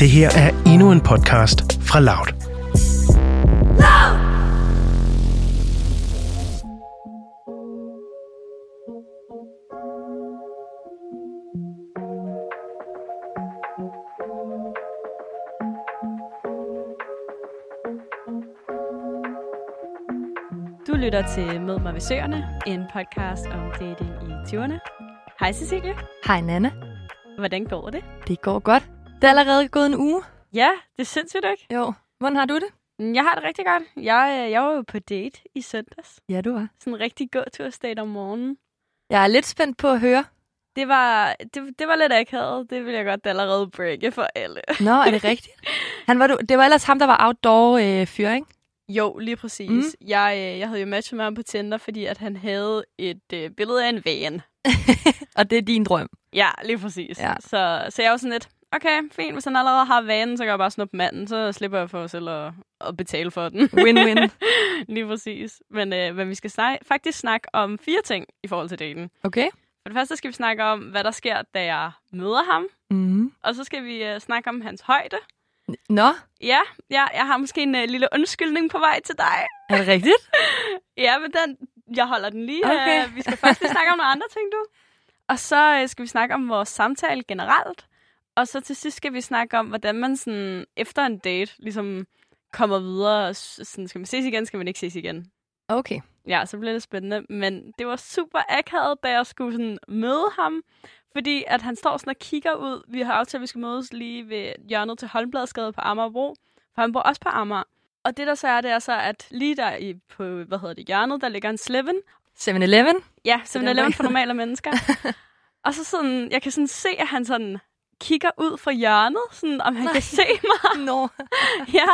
Det her er endnu en podcast fra Loud. Du lytter til Mød mig ved Søerne, en podcast om dating i 20'erne. Hej Cecilie, Hej Nana. hvordan går det? Det går godt. Det er allerede gået en uge. Ja, det er sindssygt ikke? Jo. Hvordan har du det? Jeg har det rigtig godt. Jeg, øh, jeg var jo på date i søndags. Ja, du var. Sådan en rigtig gåtursdate om morgenen. Jeg er lidt spændt på at høre. Det var, det, det var lidt akavet. Det vil jeg godt allerede breake for alle. Nå, er det rigtigt? Han var du, det var ellers ham, der var outdoor øh, ikke? Jo, lige præcis. Mm. Mm. Jeg, øh, jeg havde jo matchet med ham på Tinder, fordi at han havde et øh, billede af en van. Og det er din drøm. Ja, lige præcis. Ja. Så, så jeg var sådan lidt, okay, fint, hvis han allerede har vanen, så kan jeg bare snuppe manden, så slipper jeg for selv at, at betale for den. Win-win. lige præcis. Men, øh, men vi skal snak, faktisk snakke om fire ting i forhold til daten. Okay. For det første skal vi snakke om, hvad der sker, da jeg møder ham. Mm. Og så skal vi øh, snakke om hans højde. Nå, Ja, ja, jeg har måske en øh, lille undskyldning på vej til dig. er det rigtigt? Ja, men den, jeg holder den lige. Okay. Øh, vi skal først lige snakke om nogle andre ting, du. Og så øh, skal vi snakke om vores samtale generelt. Og så til sidst skal vi snakke om, hvordan man sådan, efter en date ligesom kommer videre. og Sådan, skal man ses igen, skal man ikke ses igen. Okay. Ja, så bliver det spændende. Men det var super akavet, da jeg skulle sådan møde ham. Fordi at han står sådan og kigger ud. Vi har aftalt, at vi skal mødes lige ved hjørnet til Holmbladsgade på Amagerbro. For han bor også på Amager. Og det der så er, det er så, at lige der i, på, hvad hedder det, hjørnet, der ligger en Sleven. 7-Eleven? Ja, den 7-Eleven vej. for normale mennesker. og så sådan, jeg kan sådan se, at han sådan kigger ud fra hjørnet, sådan, om han Nej. kan se mig. Nå. ja,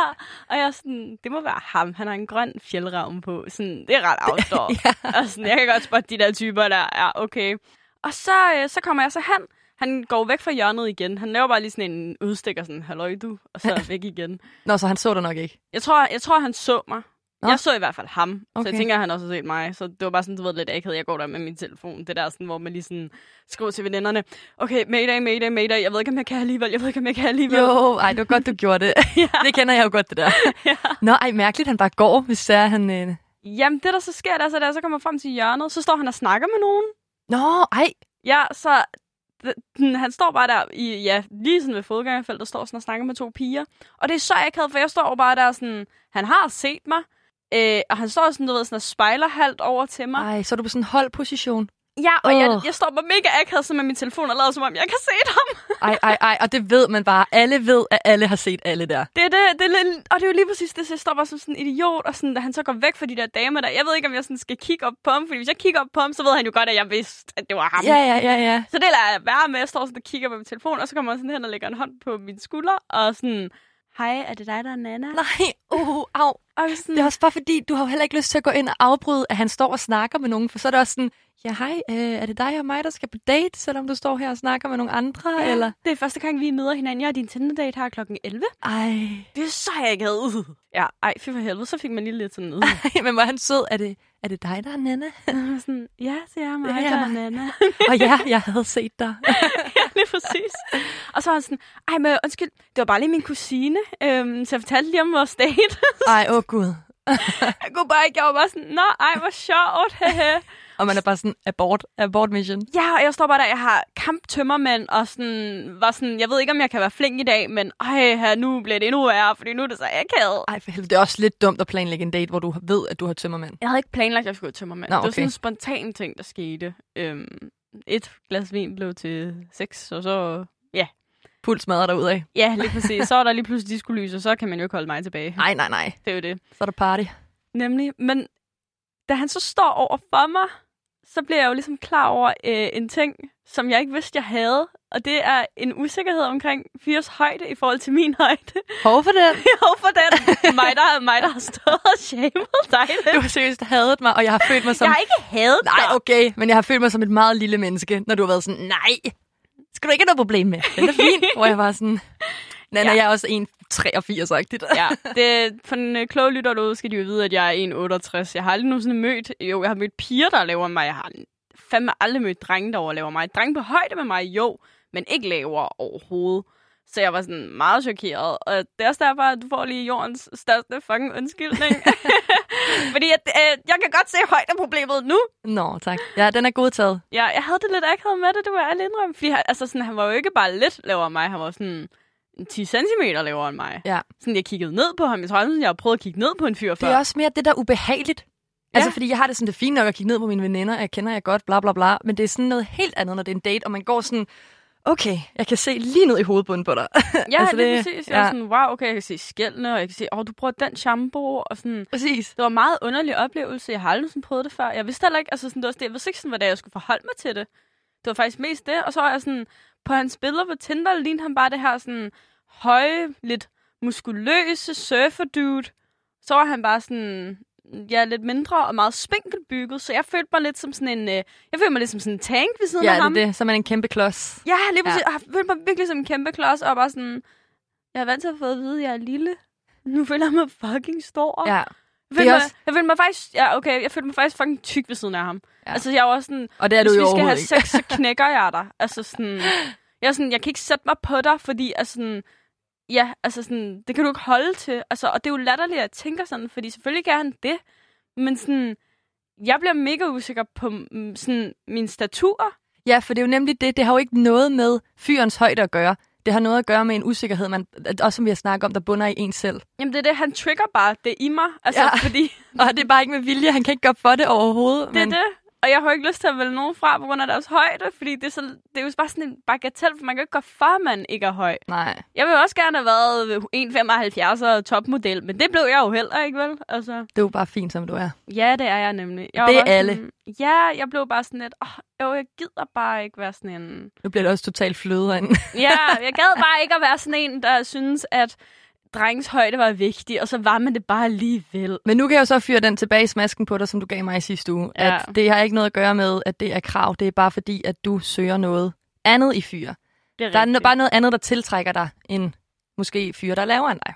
og jeg er sådan, det må være ham. Han har en grøn fjeldravn på. Sådan, det er ret outdoor. ja. Og sådan, jeg kan godt spotte de der typer der. Ja, okay. Og så, øh, så kommer jeg så hen. Han går væk fra hjørnet igen. Han laver bare lige sådan en udstikker, sådan, halløj du, og så væk igen. Nå, så han så dig nok ikke. Jeg tror, jeg tror han så mig. Nå. Jeg så i hvert fald ham, okay. så jeg tænker, at han også har set mig. Så det var bare sådan, du ved, lidt akavet. Jeg går der med min telefon. Det der, sådan, hvor man lige sådan skriver til veninderne. Okay, mayday, mayday, mayday. Jeg ved ikke, om jeg kan alligevel. Jeg ved ikke, om jeg kan alligevel. Jo, ej, det var godt, du gjorde det. Ja. Det kender jeg jo godt, det der. Ja. Nå, ej, mærkeligt, han bare går, hvis det er, han... Øh... Jamen, det der så sker, der, så, der så kommer frem til hjørnet, så står han og snakker med nogen. Nå, ej. Ja, så han står bare der, i, ja, lige sådan ved fodgængerfeltet, og står sådan og snakker med to piger. Og det er så akavet, for jeg står bare der sådan, han har set mig, øh, og han står sådan, du ved, sådan og spejler halvt over til mig. Ej, så er du på sådan en holdposition. Ja, og jeg, Åh. jeg står bare mega akavet sådan med min telefon og lader som om, jeg kan se ham. Ej, ej, ej, og det ved man bare. Alle ved, at alle har set alle der. Det er det, det er lidt, og det er jo lige præcis det, så jeg står bare som sådan en idiot, og sådan, da han så går væk fra de der damer der. Jeg ved ikke, om jeg sådan skal kigge op på ham, fordi hvis jeg kigger op på ham, så ved han jo godt, at jeg vidste, at det var ham. Ja, ja, ja, ja. Så det lader jeg være med. Jeg står sådan og kigger på min telefon, og så kommer jeg sådan hen og lægger en hånd på min skulder, og sådan, hej, er det dig, der er Nana? Nej, uh, au. Og jeg sådan, Det er også bare fordi, du har jo heller ikke lyst til at gå ind og afbryde, at han står og snakker med nogen, for så er det også sådan, ja hej, øh, er det dig og mig, der skal på date, selvom du står her og snakker med nogle andre, ja, eller? det er første gang, vi møder hinanden. Jeg har din Tinder-date her klokken 11. Ej, Det er så jeg ikke havde. Ja, ej, fy for helvede, så fik man lige lidt sådan noget. Ej, men hvor han sød. Er det, er det dig, der er Nana? sådan, ja, det er mig, er der er. Nana. og ja, jeg havde set dig. lige præcis. Og så var han sådan, ej, men undskyld, det var bare lige min kusine, øhm, så jeg fortalte lige om vores date. Ej, åh oh, gud. jeg kunne bare ikke, jeg var bare sådan, nå, ej, hvor sjovt, hehe. Og man er bare sådan, abort, abort mission. Ja, og jeg står bare der, jeg har kamptømmermænd, og sådan, var sådan, jeg ved ikke, om jeg kan være flink i dag, men ej, her, nu bliver det endnu værre, fordi nu er det så akavet. Ej, for helvede, det er også lidt dumt at planlægge en date, hvor du ved, at du har tømmermænd. Jeg havde ikke planlagt, at jeg skulle gå tømmermænd. Nå, Det var okay. sådan en spontan ting, der skete. Øhm, et glas vin blev til seks, og så... Fuld smadret derud af. Ja, lige præcis. Så var der lige pludselig diskolys, og så kan man jo ikke holde mig tilbage. Nej, nej, nej. Det er jo det. Så er der party. Nemlig. Men da han så står over for mig, så bliver jeg jo ligesom klar over øh, en ting, som jeg ikke vidste, jeg havde. Og det er en usikkerhed omkring fyres højde i forhold til min højde. Hov for den. Jo, for den. mig, der, mig, der har stået og shamed dig lidt. Du har seriøst hadet mig, og jeg har følt mig som... Jeg har ikke hadet Nej, dig. okay, men jeg har følt mig som et meget lille menneske, når du har været sådan, nej, skal du ikke have noget problem med? Den er fin. Hvor jeg var sådan, Nana, Ja. ja. jeg er også 1,83-agtigt. Ja, det, for den øh, kloge lytter derude skal de jo vide, at jeg er 1,68. Jeg har aldrig nogensinde mødt, jo, jeg har mødt piger, der laver mig. Jeg har fandme aldrig mødt drenge, der overlever mig. Drenge på højde med mig, jo, men ikke lavere overhovedet. Så jeg var sådan meget chokeret. Og det er også derfor, at du får lige jordens største fucking undskyldning. Fordi at, øh, jeg kan godt se højdeproblemet nu. Nå, tak. Ja, den er godtaget. Ja, jeg havde det lidt akavet med det, det var jeg indrømme. Fordi han, altså, sådan, han var jo ikke bare lidt lavere end mig, han var sådan 10 cm lavere end mig. Ja. Sådan, jeg kiggede ned på ham. Jeg tror jeg har prøvet at kigge ned på en fyr før. Det er også mere det, der er ubehageligt. Ja. Altså, fordi jeg har det sådan, det er fint nok at kigge ned på mine veninder, jeg kender jer godt, bla bla bla, men det er sådan noget helt andet, når det er en date, og man går sådan, okay, jeg kan se lige ned i hovedbunden på dig. Ja, Altså, det, det- er præcis. Jeg ja. ja. sådan, wow, okay, jeg kan se skældene, og jeg kan se, åh, oh, du bruger den shampoo, og sådan. Præcis. Det var en meget underlig oplevelse. Jeg har aldrig sådan prøvet det før. Jeg vidste heller ikke, altså sådan, det var, sådan- jeg vidste ikke sådan, hvordan jeg skulle forholde mig til det. Det var faktisk mest det. Og så var jeg sådan, på hans billeder på Tinder, lignede han bare det her sådan høje, lidt muskuløse surfer dude. Så var han bare sådan, ja, lidt mindre og meget spinkelbygget. Så jeg følte mig lidt som sådan en, øh, jeg følte mig lidt som sådan en tank ved siden Ja, af det ham. er det. Så er man en kæmpe klods. Ja, lige præcis. Ja. Ja. Jeg følte mig virkelig som en kæmpe klods, og bare sådan, jeg er vant til at få at vide, at jeg er lille. Nu føler jeg mig fucking stor. Ja. Jeg følte, er mig, også- jeg følte mig faktisk, ja, okay, jeg følte mig faktisk fucking tyk ved siden af ham. Ja. Ja. Altså, jeg var også sådan, Og det er du hvis jo vi skal have sex, så knækker jeg dig. Altså sådan, jeg er sådan, jeg kan ikke sætte mig på dig, fordi altså sådan, ja, altså sådan, det kan du ikke holde til. Altså, og det er jo latterligt, at jeg tænker sådan, fordi selvfølgelig kan han det, men sådan, jeg bliver mega usikker på mm, sådan, min statur. Ja, for det er jo nemlig det. Det har jo ikke noget med fyrens højde at gøre. Det har noget at gøre med en usikkerhed, man, også som vi har snakket om, der bunder i en selv. Jamen, det er det, han trigger bare det i mig. Altså, Ja. fordi Og det er bare ikke med vilje. Han kan ikke gøre for det overhovedet. det er det. Og jeg har jo ikke lyst til at vælge nogen fra på grund af deres højde, fordi det er, så, det er jo bare sådan en bagatel, for man kan jo ikke gøre for, at man ikke er høj. Nej. Jeg vil også gerne have været 1,75 og topmodel, men det blev jeg jo heller ikke, vel? Altså, Det er jo bare fint, som du er. ja, det er jeg nemlig. Jeg Det er alle. Sådan, ja, jeg blev bare sådan lidt, åh, jo, jeg gider bare ikke være sådan en... Nu bliver det også totalt fløde herinde. Ja, jeg gad bare ikke at være sådan en, der synes, at drengens højde var vigtig, og så var man det bare alligevel. Men nu kan jeg jo så fyre den tilbage i smasken på dig, som du gav mig i sidste uge. Ja. At det har ikke noget at gøre med, at det er krav. Det er bare fordi, at du søger noget andet i fyre. Det er Der er rigtigt. bare noget andet, der tiltrækker dig, end måske fyre, der er lavere end dig.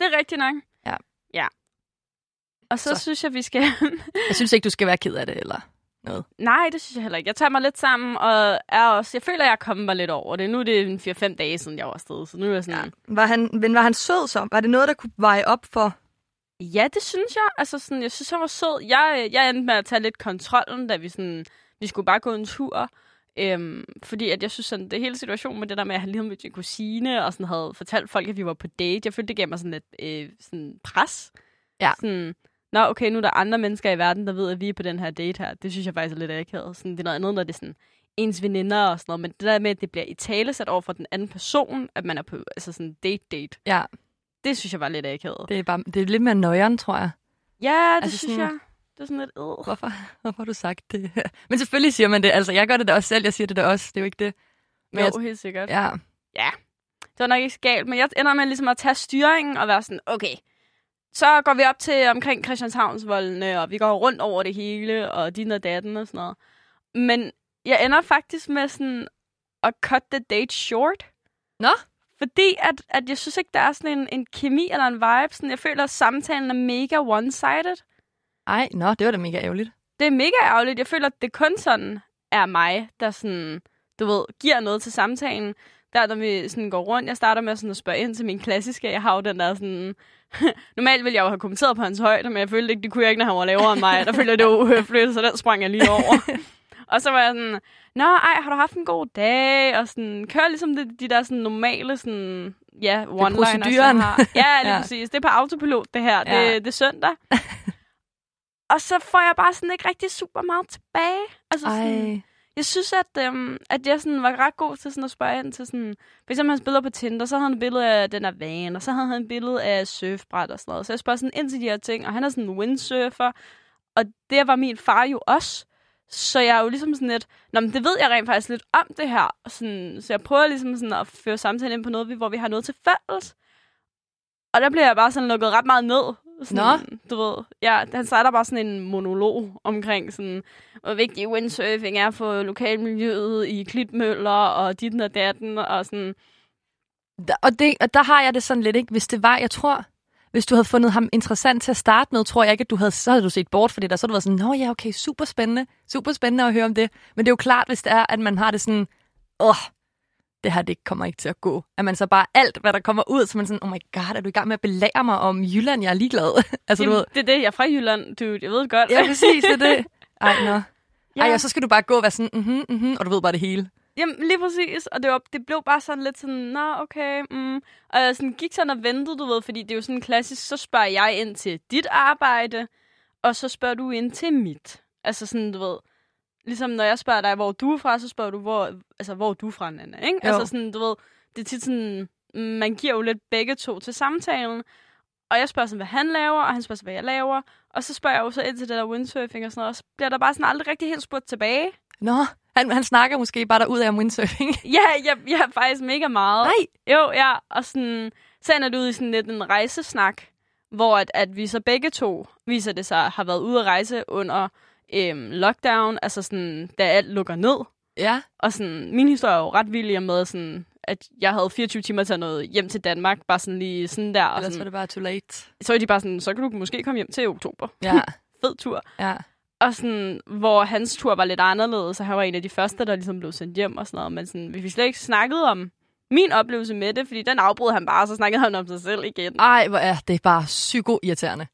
Det er rigtigt nok. Ja. Ja. Og så, Så. så synes jeg, vi skal... Jeg synes ikke, du skal være ked af det, eller noget. Nej, det synes jeg heller ikke. Jeg tager mig lidt sammen, og er også... Jeg føler, jeg er kommet mig lidt over det. Nu er det en 4-5 dage siden, jeg var afsted, så nu er jeg sådan... Var han, men var han sød så? Var det noget, der kunne veje op for? Ja, det synes jeg. Altså, sådan, jeg synes, han var sød. Jeg, jeg endte med at tage lidt kontrollen, da vi sådan... Vi skulle bare gå en tur. Øhm, fordi at jeg synes, sådan, det hele situationen med det der med, at han lige havde mødt sin kusine, og sådan havde fortalt folk, at vi var på date, jeg følte, det gav mig sådan lidt øh, sådan pres. Ja. Sådan, Nå, okay, nu er der andre mennesker i verden, der ved, at vi er på den her date her. Det synes jeg faktisk er lidt akavet. Sådan, det er noget andet, når det er sådan ens veninder og sådan noget. Men det der med, at det bliver i tale sat over for den anden person, at man er på altså sådan date-date, Ja, det synes jeg var lidt akavet. det er, bare, det er lidt mere nøjeren, tror jeg. Ja, det Altså synes sådan- jeg. Det er sådan lidt, øh. Hvorfor, hvorfor har du sagt det? Men selvfølgelig siger man det. Altså, jeg gør det da også selv. Jeg siger det da også. Det er jo ikke det. Men Jo, jeg, helt sikkert. ja, Det var nok ikke så galt, men jeg ender med ligesom at tage styringen og være sådan, okay, så går vi op til omkring Christianshavnsvoldene, og vi går rundt over det hele, og din og datten og sådan noget. Men jeg ender faktisk med sådan at cut the date short. Nå? Fordi at, at jeg synes ikke, der er sådan en, en kemi eller en vibe. Sådan, jeg føler, at samtalen er mega one-sided. ej, nå, det var da mega ærgerligt. Det er mega ærgerligt. Jeg føler, at det kun sådan er mig, der sådan, du ved, giver noget til samtalen. Der, når vi sådan går rundt, jeg starter med sådan at spørge ind til min klassiske. Jeg har jo den der sådan... Normalt ville jeg jo have kommenteret på hans højde, men jeg følte ikke, det kunne jeg ikke, når han var lavere end mig. Der følte jeg, det var uhøfligt, så den sprang jeg lige over. og så var jeg sådan, Nå, ej, har du haft en god dag? Og sådan, kører ligesom de, de der sådan normale, sådan, ja, one-liners, jeg har. Ja, lige Ja. ja. præcis. Det er på autopilot, det her. Ja. Det, det er søndag. og så får jeg bare sådan ikke rigtig super meget tilbage. Altså sådan, Ej, jeg synes, at, øhm, at jeg sådan var ret god til sådan at spørge ind til sådan... For eksempel hans billeder på Tinder, så havde han et billede af den her van, og så havde han et billede af surfbræt og sådan noget. Så jeg spørger sådan ind til de her ting, og han er sådan en windsurfer, og det var min far jo også. Så jeg er jo ligesom sådan lidt, Nå, men det ved jeg rent faktisk lidt om det her. Og sådan, så jeg prøver ligesom sådan at føre samtalen ind på noget, hvor vi har noget til fælles. Og der bliver jeg bare sådan lukket ret meget ned. Sådan, Du ved, ja, han starter bare sådan en monolog omkring sådan, hvor vigtig windsurfing er for lokalmiljøet i Klitmøller og dit og datten og sådan. Og, det, og der har jeg det sådan lidt, ikke? Hvis det var, jeg tror, hvis du havde fundet ham interessant til at starte med, tror jeg ikke, at du havde, så havde du set bort for det der. Så havde du været sådan, nå ja, okay, super spændende, super spændende at høre om det. Men det er jo klart, hvis det er, at man har det sådan, åh, det her, det kommer ikke til at gå. At man så bare alt, hvad der kommer ud, så man sådan, oh my god, er du i gang med at belære mig om Jylland? Jeg er ligeglad. altså, du Jamen, ved. det er det, jeg er fra Jylland, dude. Jeg ved det godt. Ja, præcis, det er det. Ej, nå. Ja. Ej, og så skal du bare gå og være sådan, mhm, mhm, og du ved bare det hele. Jamen, lige præcis. Og det, var, det blev bare sådan lidt sådan, nå, okay. Mm. Og jeg sådan, gik sådan og ventede, du ved, fordi det er jo sådan klassisk, så spørger jeg ind til dit arbejde, og så spørger du ind til mit. Altså sådan, du ved, ligesom når jeg spørger dig, hvor du er fra, så spørger du, hvor, altså, hvor er du fra, Nana, ikke? Jo. Altså sådan, du ved, det er tit sådan, man giver jo lidt begge to til samtalen. Og jeg spørger sådan, hvad han laver, og han spørger så, hvad jeg laver. Og så spørger jeg jo så ind til det der windsurfing og sådan noget, og så bliver der bare sådan aldrig rigtig helt spurgt tilbage. Nå, han, han snakker måske bare derud af om windsurfing. Ja, jeg, jeg er faktisk mega meget. Nej. Jo, ja. Og sådan, så ender det ud i sådan lidt en rejsesnak, hvor at, at vi så begge to, viser det sig, har været ude at rejse under øhm, lockdown, altså sådan, da alt lukker ned. Ja. Og sådan, min historie er jo ret vild med, sådan, at jeg havde 24 timer til noget hjem til Danmark, bare sådan lige sådan der. Og Ellers var sådan, det bare too late. så er de bare sådan, så kan du måske komme hjem til oktober. Ja, Fed tur. ja. Og sådan, hvor hans tur var lidt anderledes, så han var en af de første, der ligesom blev sendt hjem og sådan noget. Men sådan, vi fik slet ikke snakket om min oplevelse med det, fordi den afbrød han bare, og så snakkede han om sig selv igen. Ej, hvor er det bare psyko-irriterende.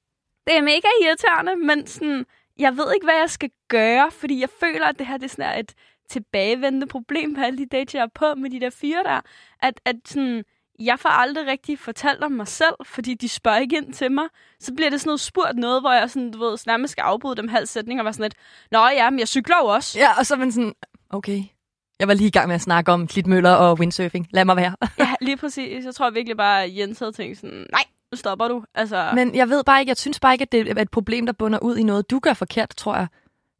Det er mega irriterende, men sådan, jeg ved ikke, hvad jeg skal gøre, fordi jeg føler, at det her det er sådan et tilbagevendende problem på alle de dates, jeg er på med de der fire der. At, at sådan, jeg får aldrig rigtig fortalt om mig selv, fordi de spørger ikke ind til mig. Så bliver det sådan noget spurgt noget, hvor jeg sådan, du ved, nærmest skal afbryde dem halv sætning og være sådan lidt, Nå ja, men jeg cykler jo også. Ja, og så er man sådan, okay. Jeg var lige i gang med at snakke om klitmøller og windsurfing. Lad mig være. Ja, lige præcis. Jeg tror virkelig bare, at Jens havde tænkt sådan, nej, stopper du. Altså, Men jeg ved bare ikke, jeg synes bare ikke, at det er et problem, der bunder ud i noget, du gør forkert, tror jeg.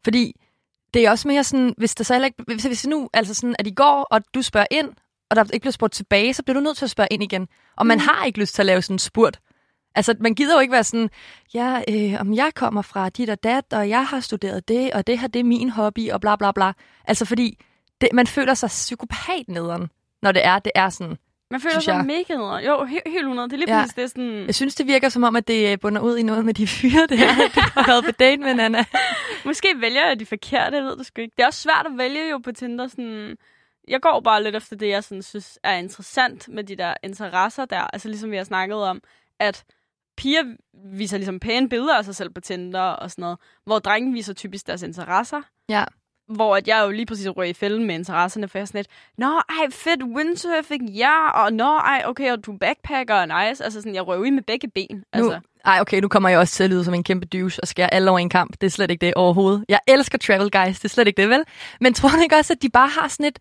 Fordi det er også mere sådan, hvis der så heller ikke, hvis, hvis nu, altså sådan, at I går, og du spørger ind, og der ikke bliver spurgt tilbage, så bliver du nødt til at spørge ind igen. Og man Mm. har ikke lyst til at lave sådan en spurt. Altså, man gider jo ikke være sådan, ja, øh, om jeg kommer fra dit og dat, og jeg har studeret det, og det her, det er min hobby, og bla bla bla. Altså, fordi det, man føler sig psykopat nederen, når det er, det er sådan. Man føler sig mega ned. Jo, helt, helt 100. Det er lige Ja. præcis det er sådan... Jeg synes, det virker som om, at det øh, bunder ud i noget med de fyre, det her, du har været på date med, Nana. Måske vælger jeg de forkerte, jeg ved det sgu ikke. Det er også svært at vælge jo på Tinder. Sådan, jeg går bare lidt efter det, jeg sådan, synes er interessant med de der interesser der. Altså ligesom vi har snakket om, at piger viser ligesom pæne billeder af sig selv på Tinder og sådan noget, hvor drenge viser typisk deres interesser. Ja. Hvor at jeg jo lige præcis røg i fælden med interesserne, for jeg sådan lidt, Nå, ej, fedt, windsurfing, ja, og nå, ej, okay, og du er backpacker, og nice. Altså sådan, jeg røg i med begge ben. Altså. Nu, ej, okay, nu kommer jeg også til at lyde som en kæmpe douche og skære alle over en kamp. Det er slet ikke det overhovedet. Jeg elsker travel guys, det er slet ikke det, vel? Men tror du ikke også, at de bare har sådan et...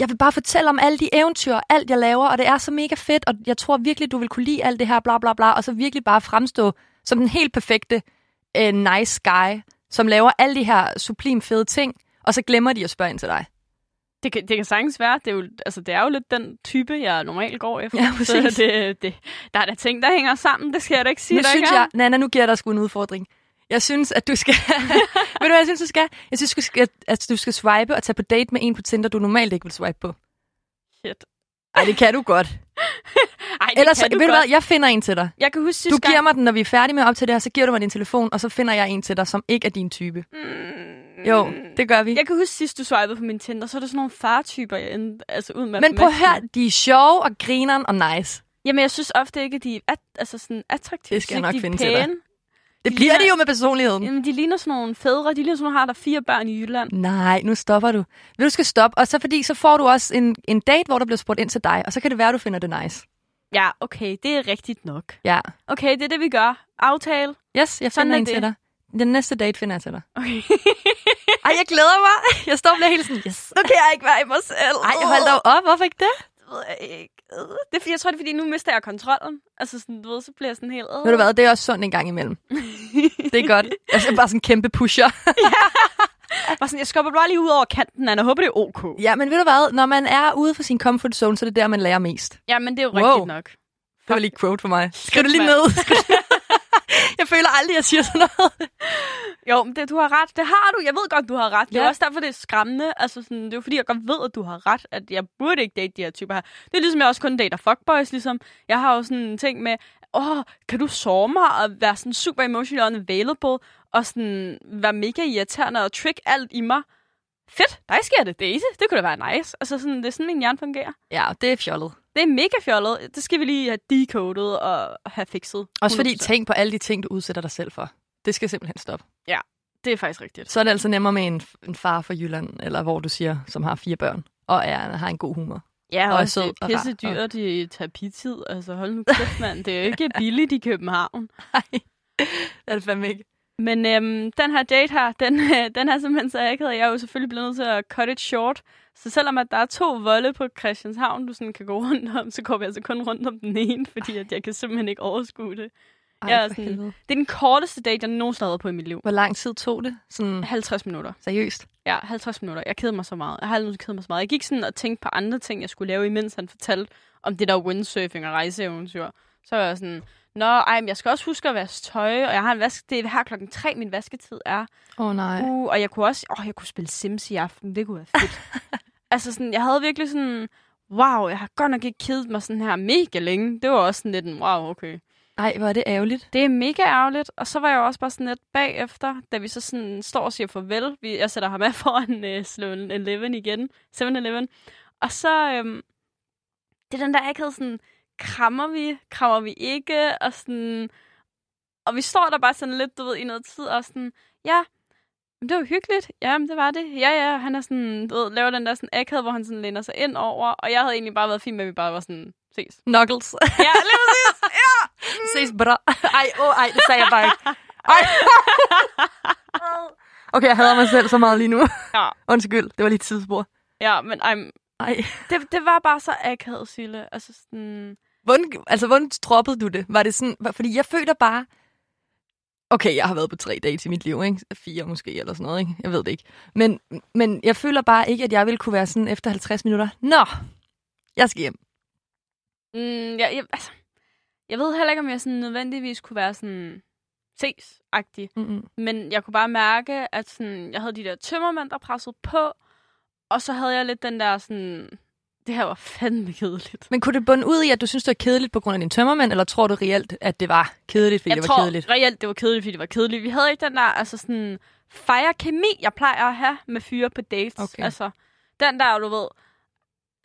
Jeg vil bare fortælle om alle de eventyr, og alt jeg laver, og det er så mega fedt, og jeg tror virkelig, du vil kunne lide alt det her, bla bla bla, og så virkelig bare fremstå som den helt perfekte uh, nice guy, som laver alle de her sublim fede ting, og så glemmer de at spørge ind til dig. Det kan, det kan sagtens være. Det er, jo, altså, det er jo lidt den type, jeg normalt går efter. Ja, præcis. Så det, det, der er der ting, der hænger sammen. Det skal jeg da ikke sige, Nu der synes jeg, Nana, nu giver jeg dig sgu en udfordring. Jeg synes, at du skal... Ved du, hvad jeg synes, du skal? Jeg synes, du skal, at du skal swipe og tage på date med en på Tinder, du normalt ikke vil swipe på. Shit. Ej, det kan du godt. Ej, Ellers, kan du ved du godt. hvad, jeg finder en til dig. Jeg kan huske Du sidste giver mig den, når vi er færdige med at optage det her, så giver du mig din telefon, og så finder jeg en til dig, som ikke er din type. Mm, Jo, det gør vi. Jeg kan huske sidst, du swipede på min Tinder, så er det sådan nogle fartyper, jeg endte, altså ud med. Men prøv at høre, de er sjove og grineren og nice. Jamen, jeg synes ofte ikke, at de er at, altså sådan attraktive. Det skal jeg nok de finde til dig. pæne. Det De bliver ligner- det jo med personligheden. Jamen, de ligner sådan nogle fædre. De ligner sådan nogle, har der fire børn i Jylland. Nej, nu stopper du. Vil du skal stoppe, og så fordi så får du også en, en date, hvor der bliver spurgt ind til dig, og så kan det være, du finder det nice. Ja, okay, det er rigtigt nok. Ja. Okay, det er det, vi gør. Aftale. Yes, jeg Sådan finder er en til dig. Den næste date finder jeg til dig. Okay. Ej, jeg glæder mig. Jeg står og bliver helt sådan, yes. nu kan jeg ikke være i mig selv. Ej, hold dog op. Hvorfor ikke det? Det ved jeg ikke. Øh, Det er, fordi, jeg tror, det er, fordi nu mister jeg kontrollen. Altså, sådan, du ved, så bliver jeg sådan helt... Øh. Ved du hvad, det er også sundt en gang imellem. Det er godt. Altså bare sådan en kæmpe pusher. Bare sådan, jeg skubber bare lige ud over kanten, Anna. Jeg håber, det er ok. ja, men ved du hvad, når man er ude for sin comfort zone, så er det der, man lærer mest. Ja, men det er jo Wow. rigtigt nok. Det var lige quote for mig. Skriv det lige ned. Jeg føler aldrig, jeg siger sådan noget. Jo, men det, du har ret. Det har du. Jeg ved godt, du har ret. Det er også derfor, det er skræmmende. Altså, sådan, det er jo fordi, jeg godt ved, at du har ret. At jeg burde ikke date de her typer her. Det er ligesom, jeg også kun dater fuckboys, ligesom. Jeg har jo sådan en ting med, åh, kan du sove mig og være sådan super emotionally unavailable og sådan være mega irriterende og trick alt i mig. Fedt, dig sker det, Daisy, det kunne da være nice. Altså sådan, det er sådan, min hjerne fungerer. Ja, det er fjollet. Det er mega fjollet. Det skal vi lige have decoded og have fikset. Også fordi 100%. tænk på alle de ting, du udsætter dig selv for. Det skal simpelthen stoppe. Det er faktisk rigtigt. Så er det altså nemmere med en, en far fra Jylland, eller hvor du siger, som har fire børn, og er, har en god humor. Ja, Og og er sød det og er pisse dyrt i terapitid. Altså hold nu kæft, mand. Det er jo ikke billigt i København. Nej, det er det fandme ikke. Men øhm, den her date her, den, øh, den er simpelthen så akavet. Jeg er jo selvfølgelig blevet nødt til at cut it short. Så selvom at der er to volde på Christianshavn, du sådan kan gå rundt om, så går vi altså kun rundt om den ene, fordi at jeg kan simpelthen ikke overskue det. Ej, Jeg er sådan- helvede. Det er den korteste date, jeg nogensinde har været på i mit liv. Hvor lang tid tog det? Sådan 50 minutter. seriøst? Ja, 50 minutter. Jeg kedede mig så meget. Jeg har aldrig kedet mig så meget. Jeg gik sådan og tænkte på andre ting, jeg skulle lave, imens han fortalte om det der windsurfing og rejseeventyr. Så var jeg sådan, Nå, ej, men jeg skal også huske at vaske tøj, og jeg har en vask... Det er her klokken tre, min vasketid er. Åh oh, nej. Uh, og jeg kunne også... Åh, jeg kunne spille Sims i aften. Det kunne være fedt. altså sådan, jeg havde virkelig sådan... Wow, jeg har godt nok ikke kedet mig sådan her mega længe. Det var også sådan lidt en, wow, okay. Ej, hvor er det ærgerligt. Det er mega ærgerligt. Og så var jeg jo også bare sådan lidt bagefter, da vi så sådan står og siger farvel. Vi, jeg sætter ham af foran øh, Sloan 11 igen. 7-Eleven. Og så... Øhm, det er den der akavet sådan... Krammer vi? Krammer vi ikke? Og sådan... Og vi står der bare sådan lidt, du ved, i noget tid, og sådan... Ja, men det var hyggeligt. Ja, men det var det. Ja, ja, han er sådan, du ved, laver den der sådan akavet, hvor han sådan læner sig ind over. Og jeg havde egentlig bare været fint med, at vi bare var sådan, ses. Knuckles. Ja, lige præcis. Ja. Ses, bra. Ej, åh, oh, ej, det sagde jeg bare ikke. Ej. Okay, jeg hader mig selv så meget lige nu. Ja. Undskyld, det var lige tidsspor. Ja, men ej, Ej. det, det var bare så akavet, Sille. Altså sådan... Hvordan, altså, hvordan droppede du det? Var det sådan, fordi jeg føler bare, okay, jeg har været på tre dates i mit liv, ikke? Fire måske, eller sådan noget, ikke? Jeg ved det ikke. Men, men jeg føler bare ikke, at jeg ville kunne være sådan efter 50 minutter. Nå, jeg skal hjem. Mm, jeg, jeg, altså, jeg ved heller ikke, om jeg sådan nødvendigvis kunne være sådan ses-agtig. Mm-mm. Men jeg kunne bare mærke, at sådan, jeg havde de der tømmermænd, der pressede på. Og så havde jeg lidt den der sådan... Det her var fandme kedeligt. Men kunne det bunde ud i, at du synes, det var kedeligt på grund af din tømmermænd, eller tror du reelt, at det var kedeligt, fordi jeg det var tror kedeligt? reelt, det var kedeligt, fordi det var kedeligt. Vi havde ikke den der altså sådan, fire kemi, jeg plejer at have med fyre på dates. Okay. Altså, den der, du ved,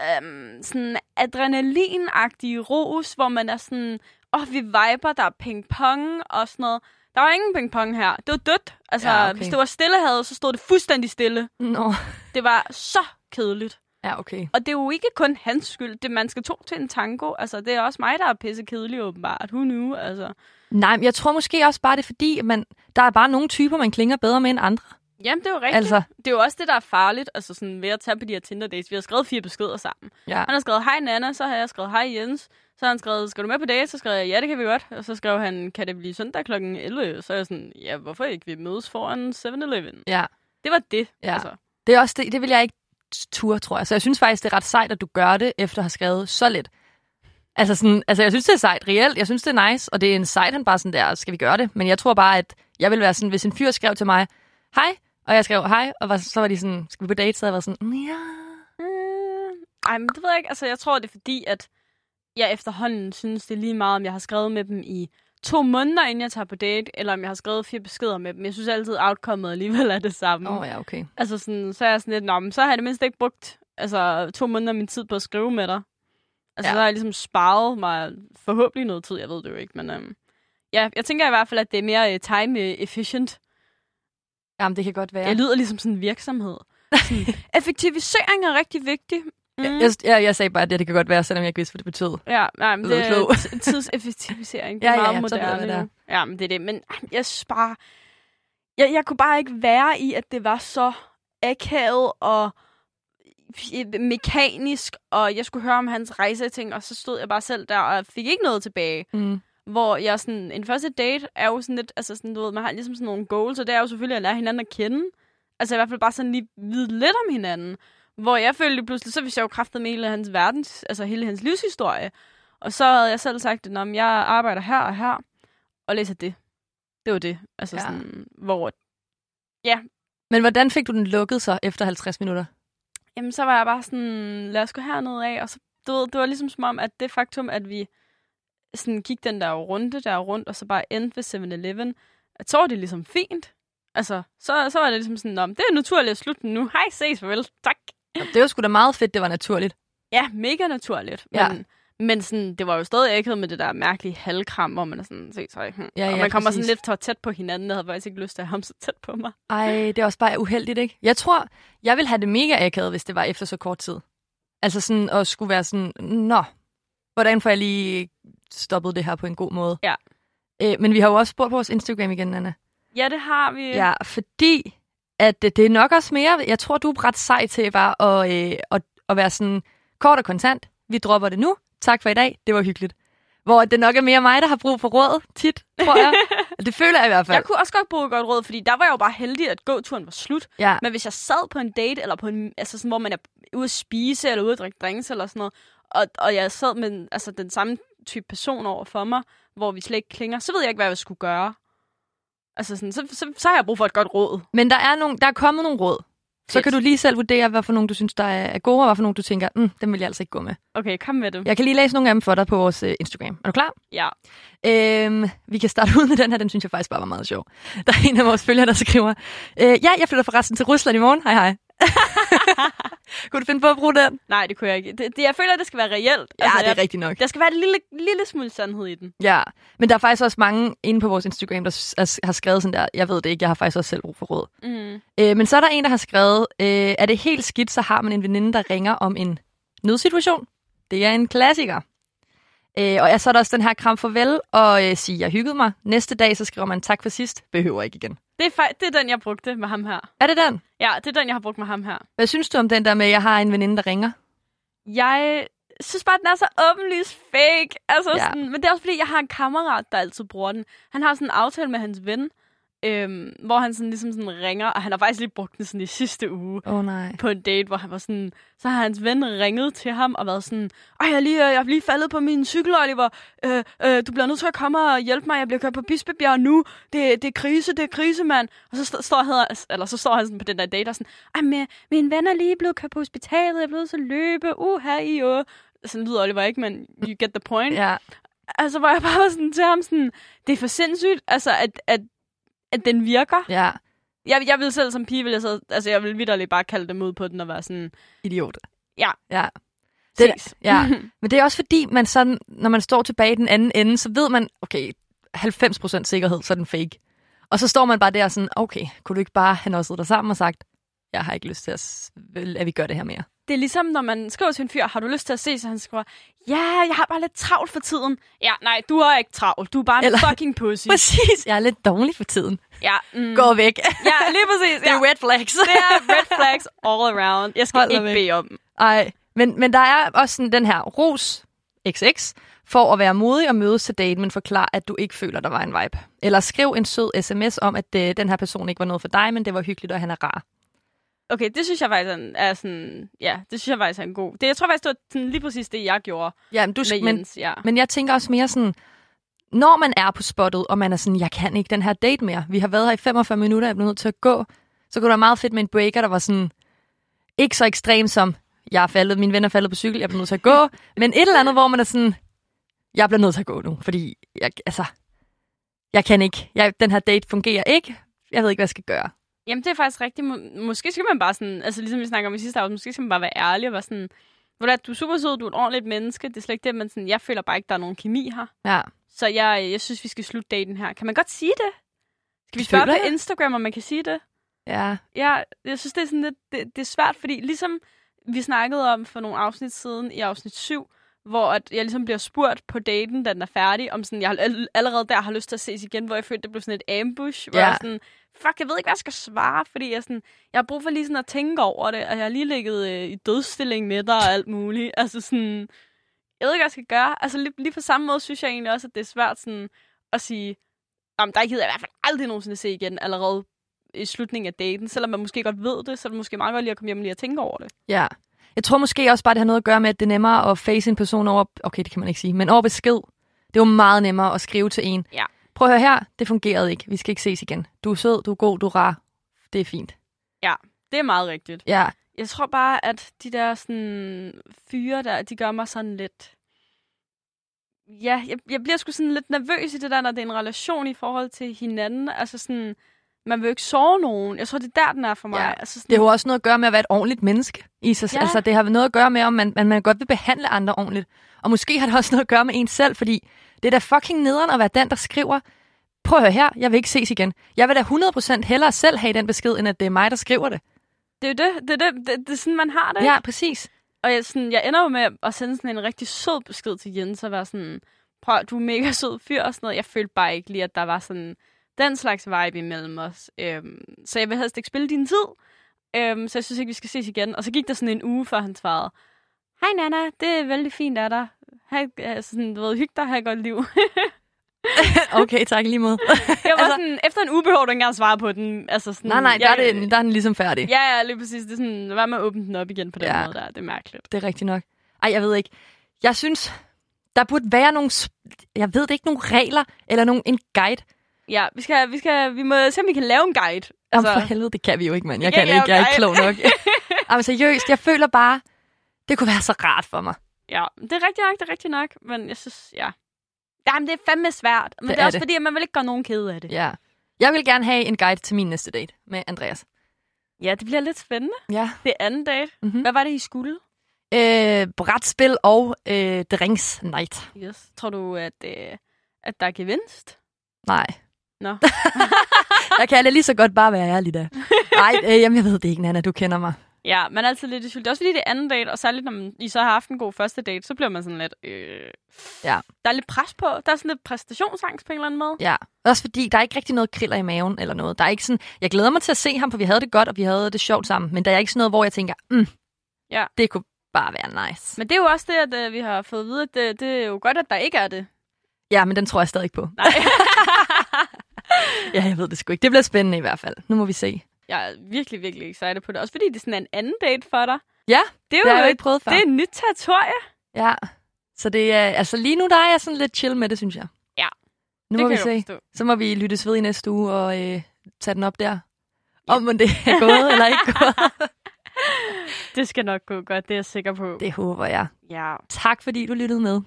øhm, sådan adrenalin-agtige ros, hvor man er sådan, åh, oh, vi viber, der er ping-pong og sådan noget. Der var ingen ping-pong her. Det var dødt. Altså, Ja, okay. hvis det var stillehavet, så stod det fuldstændig stille. Nå, Det var så kedeligt. Ja, okay. Og det er jo ikke kun hans skyld. Det, man skal to til en tango. Altså, det er også mig, der er pisse kedelig, åbenbart. Who knew? Altså. Nej, men jeg tror måske også bare, det er fordi, man, der er bare nogle typer, man klinger bedre med end andre. Jamen, det er jo rigtigt. Altså, Det er jo også det, der er farligt, altså sådan ved at tage på de her Tinder-dates. Vi har skrevet fire beskeder sammen. ja. Han har skrevet, hej Nana, så har jeg skrevet, hej Jens. Så har han skrevet, skal du med på date? Så skrev jeg, ja, det kan vi godt. Og så skrev han, kan det blive søndag kl. 11? Så er jeg sådan, ja, hvorfor ikke? Vi mødes foran 7-Eleven. ja. Det var det. Ja. Altså. Det er også det, det vil jeg ikke tur, tror jeg. Så jeg synes faktisk, det er ret sejt, at du gør det, efter at have skrevet så lidt. Altså, sådan, altså jeg synes, det er sejt reelt. Jeg synes, det er nice, og det er en sejt, han bare sådan der, skal vi gøre det? Men jeg tror bare, at jeg vil være sådan, hvis en fyr skrev til mig, hej, og jeg skrev hej, og var, så var de sådan, skal vi på date? Så jeg var sådan, "Mm, ja. Mm, ej, men det ved jeg ikke. Altså, jeg tror, det er fordi, at jeg efterhånden synes, det er lige meget, om jeg har skrevet med dem i to måneder, inden jeg tager på date, eller om jeg har skrevet fire beskeder med dem. Jeg synes altid, outcomeet alligevel er det samme. Åh oh, ja, okay. Altså sådan, så er jeg sådan lidt, Nå, men så har jeg det mindst ikke brugt altså, to måneder af min tid på at skrive med dig. Altså, Ja. så har jeg ligesom sparet mig forhåbentlig noget tid, jeg ved det jo ikke, men øhm, ja, jeg tænker i hvert fald, at det er mere uh, time efficient. Jamen, det kan godt være. Jeg lyder ligesom sådan en virksomhed. Sådan, effektivisering er rigtig vigtig. Mm. Jeg, jeg, jeg, sagde bare, at det, det kan godt være, selvom jeg ikke vidste, hvad det betød. Ja, nej, men Det er tidseffektivisering. Det er Ja, ja, meget ja, jeg, moderne. det. Ja, men det er det. Men jeg synes bare... Jeg, jeg kunne bare ikke være i, at det var så akavet og mekanisk, og jeg skulle høre om hans rejseting, og så stod jeg bare selv der og fik ikke noget tilbage. Mm. Hvor jeg sådan, en første date er jo sådan lidt, altså sådan, du ved, man har ligesom sådan nogle goals, og det er jo selvfølgelig at lære hinanden at kende. Altså i hvert fald bare sådan lige vide lidt om hinanden. Hvor jeg følte pludselig, så vidste jeg jo kraftet med hele hans verdens, altså hele hans livshistorie. Og så havde jeg selv sagt, at jeg arbejder her og her, og læser det. Det var det. Altså Ja. ja. sådan, hvor, Men hvordan fik du den lukket så efter 50 minutter? jamen så var jeg bare sådan, lad os gå herned af, og så, du ved, det var ligesom som om, at det faktum, at vi sådan gik den der runde der rundt, og så bare endte ved 7-Eleven, at så var det ligesom fint. Altså, så, så var det ligesom sådan, Nå, det er naturligt at slutte nu. Hej, ses, farvel. Tak. Det var sgu da meget fedt, det var naturligt. Ja, mega naturligt. Ja. Men, men sådan, det var jo stadig ikke med det der mærkelige halvkram, hvor man er sådan, se så hm. Ja, og ja, man kommer præcis. sådan lidt for tæt på hinanden. Jeg havde faktisk ikke lyst til at have ham så tæt på mig. Ej, det er også bare uheldigt, ikke? Jeg tror, jeg ville have det mega akavet, hvis det var efter så kort tid. Altså sådan at skulle være sådan, nå, hvordan får jeg lige stoppet det her på en god måde? Ja. Øh, men vi har jo også spurgt på vores Instagram igen, Anna. Ja, det har vi. Ja, fordi at det, er nok også mere, jeg tror, du er ret sej til bare at, øh, at, at være sådan kort og kontant. Vi dropper det nu. Tak for i dag. Det var hyggeligt. Hvor det nok er mere mig, der har brug for råd tit, tror jeg. det føler jeg i hvert fald. Jeg kunne også godt bruge godt råd, fordi der var jeg jo bare heldig, at gåturen var slut. Ja. Men hvis jeg sad på en date, eller på en, altså sådan, hvor man er ude at spise, eller ude at drikke drinks, eller sådan noget, og, og jeg sad med altså, den samme type person over for mig, hvor vi slet ikke klinger, så ved jeg ikke, hvad jeg skulle gøre. Altså sådan, så, så, så har jeg brug for et godt råd. Men der er, nogle, der er kommet nogle råd. Så Fedt. kan du lige selv vurdere, hvad for nogle du synes, der er gode, og hvad for nogle du tænker, mm, dem vil jeg altså ikke gå med. Okay, kom med det. Jeg kan lige læse nogle af dem for dig på vores øh, Instagram. Er du klar? Ja. Øhm, vi kan starte ud med den her, den synes jeg faktisk bare var meget sjov. Der er en af vores følgere, der skriver, øh, ja, jeg flytter forresten til Rusland i morgen. Hej hej. Kunne du finde på at bruge den? Nej, det kunne jeg ikke. Det, det, jeg føler, at det skal være reelt. Ja, det er jeg, rigtigt nok. Der skal være en lille, lille smule sandhed i den. Ja, men der er faktisk også mange inde på vores Instagram, der er- har skrevet sådan der, jeg ved det ikke, jeg har faktisk også selv brug for råd. Mm. Øh, men så er der en, der har skrevet, øh, er det helt skidt, så har man en veninde, der ringer om en nødsituation. Det er en klassiker. Øh, og så er der også den her kram farvel og øh, sige, jeg hyggede mig. Næste dag, så skriver man tak for sidst, behøver ikke igen. Det, er, fej- det er den, jeg brugte med ham her. Er det den? Ja, det er den, jeg har brugt med ham her. Hvad synes du om den der med, at jeg har en veninde, der ringer? Jeg synes bare, den er så åbenlyst fake. Altså, Ja. ja. sådan, men det er også fordi, jeg har en kammerat, der altid bruger den. Han har sådan en aftale med hans ven, øhm, hvor han sådan ligesom sådan ringer, og han har faktisk lige brugt den sådan i sidste uge oh, nej. på en date, hvor han var sådan, så har hans ven ringet til ham og været sådan, Ej, jeg er lige, jeg er lige faldet på min cykel, Oliver. Øh, øh, du bliver nødt til at komme og hjælpe mig. Jeg bliver kørt på Bispebjerg nu. Det, det er krise, det er krise, mand. Og så, st- står, han, eller så står han sådan på den der date og sådan, Ej, min, min ven er lige blevet kørt på hospitalet. Jeg er blevet at løbe. Uh, her i øh. Sådan lyder Oliver ikke, men you get the point. Ja. Altså, hvor jeg bare var sådan til ham sådan, det er for sindssygt, altså, at, at, at den virker. Ja. Jeg, jeg vil selv som pige, vil jeg, så, altså, jeg vil vidderligt bare kalde dem ud på den og være sådan, Idiot. Ja. Ja. Det- ses. Ja. Men det er også fordi, man sådan, når man står tilbage i den anden ende, så ved man, okay, 90% sikkerhed, så er den fake. Og så står man bare der sådan, okay, kunne du ikke bare have noget der sammen og sagt, jeg har ikke lyst til, at, at vi gør det her mere. Det er ligesom, når man skriver til en fyr, har du lyst til at se, så han skriver, ja, jeg har bare lidt travlt for tiden. Ja, nej, du har ikke travlt. Du er bare en Eller- fucking pussy. Præcis, jeg er lidt dårlig for tiden. Ja, mm. Gå væk. ja, lige præcis. det er Ja. red flags. Det er red flags all around. Jeg skal Hold ikke væk. bede om dem. Ej, men, men der er også sådan den her ros XX for at være modig og mødes til daten, men forklar, at du ikke føler, der var en vibe. Eller skriv en sød sms om, at øh, den her person ikke var noget for dig, men det var hyggeligt, og han er rar. Okay, det synes jeg faktisk er, en- er sådan, ja, det synes jeg faktisk er en god. Det, jeg tror faktisk, det var sådan lige præcis det, jeg gjorde Ja, men, du, med men, Jens. Ja. men jeg tænker også mere sådan, når man er på spottet, og man er sådan, jeg kan ikke den her date mere. Vi har været her i 45 minutter, jeg bliver nødt til at gå. Så kunne det være meget fedt med en breaker, der var sådan, ikke så ekstrem som, jeg er faldet, min ven er faldet på cykel, jeg bliver nødt til at gå. men et eller andet, hvor man er sådan, jeg bliver nødt til at gå nu, fordi jeg, altså, jeg kan ikke. Jeg, den her date fungerer ikke. Jeg ved ikke, hvad jeg skal gøre. Jamen, det er faktisk rigtigt. Må, måske skal man bare sådan, altså ligesom vi snakker om i sidste afsnit, måske skal man bare være ærlig og være sådan, hvor du er super sød, du er et ordentligt menneske, det er slet ikke det, men sådan, jeg føler bare ikke, der er nogen kemi her. Ja. Så jeg, jeg synes, vi skal slutte daten her. Kan man godt sige det? Skal vi spørge på. Instagram, om man kan sige det? Ja. Ja, jeg synes, det er sådan lidt, det, det er svært, fordi ligesom vi snakkede om for nogle afsnit siden i afsnit 7, hvor at jeg ligesom bliver spurgt på daten, da den er færdig, om sådan, jeg all- allerede der har lyst til at ses igen, hvor jeg følte, det blev sådan et ambush, hvor Ja. jeg sådan, fuck, jeg ved ikke, hvad jeg skal svare, fordi jeg, sådan, jeg har brug for lige sådan at tænke over det, og jeg har lige ligget øh, i dødstilling med dig og alt muligt. Altså sådan, jeg ved ikke, hvad jeg skal gøre. Altså lige, lige på samme måde synes jeg egentlig også, at det er svært sådan at sige, om der gider jeg i hvert fald aldrig nogensinde se igen allerede i slutningen af daten. Selvom man måske godt ved det, så er det måske meget godt lige at komme hjem og lige at tænke over det. Ja. Jeg tror måske også bare, det har noget at gøre med, at det er nemmere at face en person over... Okay, det kan man ikke sige, men over besked. Det er jo meget nemmere at skrive til en. Ja. Prøv at høre her, det fungerede ikke. Vi skal ikke ses igen. Du er sød, du er god, du er rar. Det er fint. Det er meget rigtigt. Ja, Jeg tror bare, at de der sådan, fyre der, de gør mig sådan lidt... Ja, jeg, jeg bliver sgu sådan lidt nervøs i det der, når det er en relation i forhold til hinanden. Altså sådan, man vil jo ikke sove nogen. Jeg tror, det er der, den er for mig. Ja. Altså, sådan, Det har jo også noget at gøre med at være et ordentligt menneske. I sig. Ja. Altså, det har noget at gøre med, om man, man, man godt vil behandle andre ordentligt. Og måske har det også noget at gøre med en selv, fordi det er da fucking nederen at være den, der skriver, prøv at høre her, jeg vil ikke ses igen. Jeg vil da 100% hellere selv have den besked, end at det er mig, der skriver det. det er jo det. Det er, det, det, det er sådan, man har det. Ja, præcis. Og jeg, sådan, jeg ender jo med at sende sådan en rigtig sød besked til Jens og være sådan, prøv, du er mega sød fyr og sådan noget. Jeg følte bare ikke lige, at der var sådan den slags vibe imellem os. Øhm, så jeg vil helst ikke spille din tid. Øhm, så jeg synes ikke, vi skal ses igen. Og så gik der sådan en uge, før han svarede, Hej Nana, det er vældig fint af dig. Ha, altså sådan, du ved, hyg dig, have et godt liv. Okay, tak lige måde. jeg var Altså- sådan, efter en uge behøver du ikke engang svare på den. Altså sådan, nej, nej, der er, jeg- det, der er den ligesom færdig. Ja, ja, lige præcis. Det er sådan, hvad med at åbne den op igen på den Ja. måde der. Det er mærkeligt. Det er rigtigt nok. Ej, jeg ved ikke. Jeg synes, der burde være nogle, jeg ved det ikke, nogle regler eller nogle, en guide. Ja, vi, skal, vi, skal, vi må se, om vi kan lave en guide. Altså, Jamen, for helvede, det kan vi jo ikke, mand. Jeg kan ikke, jeg er ikke klog nok. Jamen, seriøst, jeg føler bare, det kunne være så rart for mig. Ja, det er rigtigt nok, det er rigtigt nok. Men jeg synes, ja. Jamen, det er fandme svært. Men det, Det det er er også det. fordi, at man vil ikke gøre nogen kede af det. Ja. Jeg vil gerne have en guide til min næste date med Andreas. Ja, det bliver lidt spændende. Ja. Det er anden date. Mm-hmm. Hvad var det, I skulle? Øh, brætspil og øh, drinks night. Yes. Tror du, at, øh, at der er gevinst? Nej. Nå. jeg kan da lige så godt bare være ærlig da. Nej, øh, jamen, jeg ved det ikke, Nana. Du kender mig. Ja, man er altid lidt i tvivl. Det er også fordi, det er anden date, og særligt når man, I så har haft en god første date, så bliver man sådan lidt... Øh, Ja. Der er lidt pres på. Der er sådan lidt præstationsangst på en eller anden måde. Ja, også fordi der er ikke rigtig noget kriller i maven eller noget. Der er ikke sådan, jeg glæder mig til at se ham, for vi havde det godt, og vi havde det sjovt sammen. Men der er ikke sådan noget, hvor jeg tænker, mm, Ja. det kunne bare være nice. Men det er jo også det, at øh, vi har fået at vide, at det, det er jo godt, at der ikke er det. Ja, men den tror jeg stadig ikke på. Nej. Ja, jeg ved det sgu ikke. Det bliver spændende i hvert fald. Nu må vi se. jeg er virkelig, virkelig excited på det. Også fordi det er sådan en anden date for dig. Ja, Det er jo, det har jeg jo ikke prøvet før. det er et nyt territorie. Ja, så det er, altså lige nu der er jeg sådan lidt chill med det, synes jeg. Ja, Nu det må vi kan jeg se. forstå. Så må vi lyttes ved i næste uge og øh, tage den op der. Om det er gået eller ikke gået. Det skal nok gå godt, det er jeg sikker på. Det håber jeg. Ja. Tak fordi du lyttede med.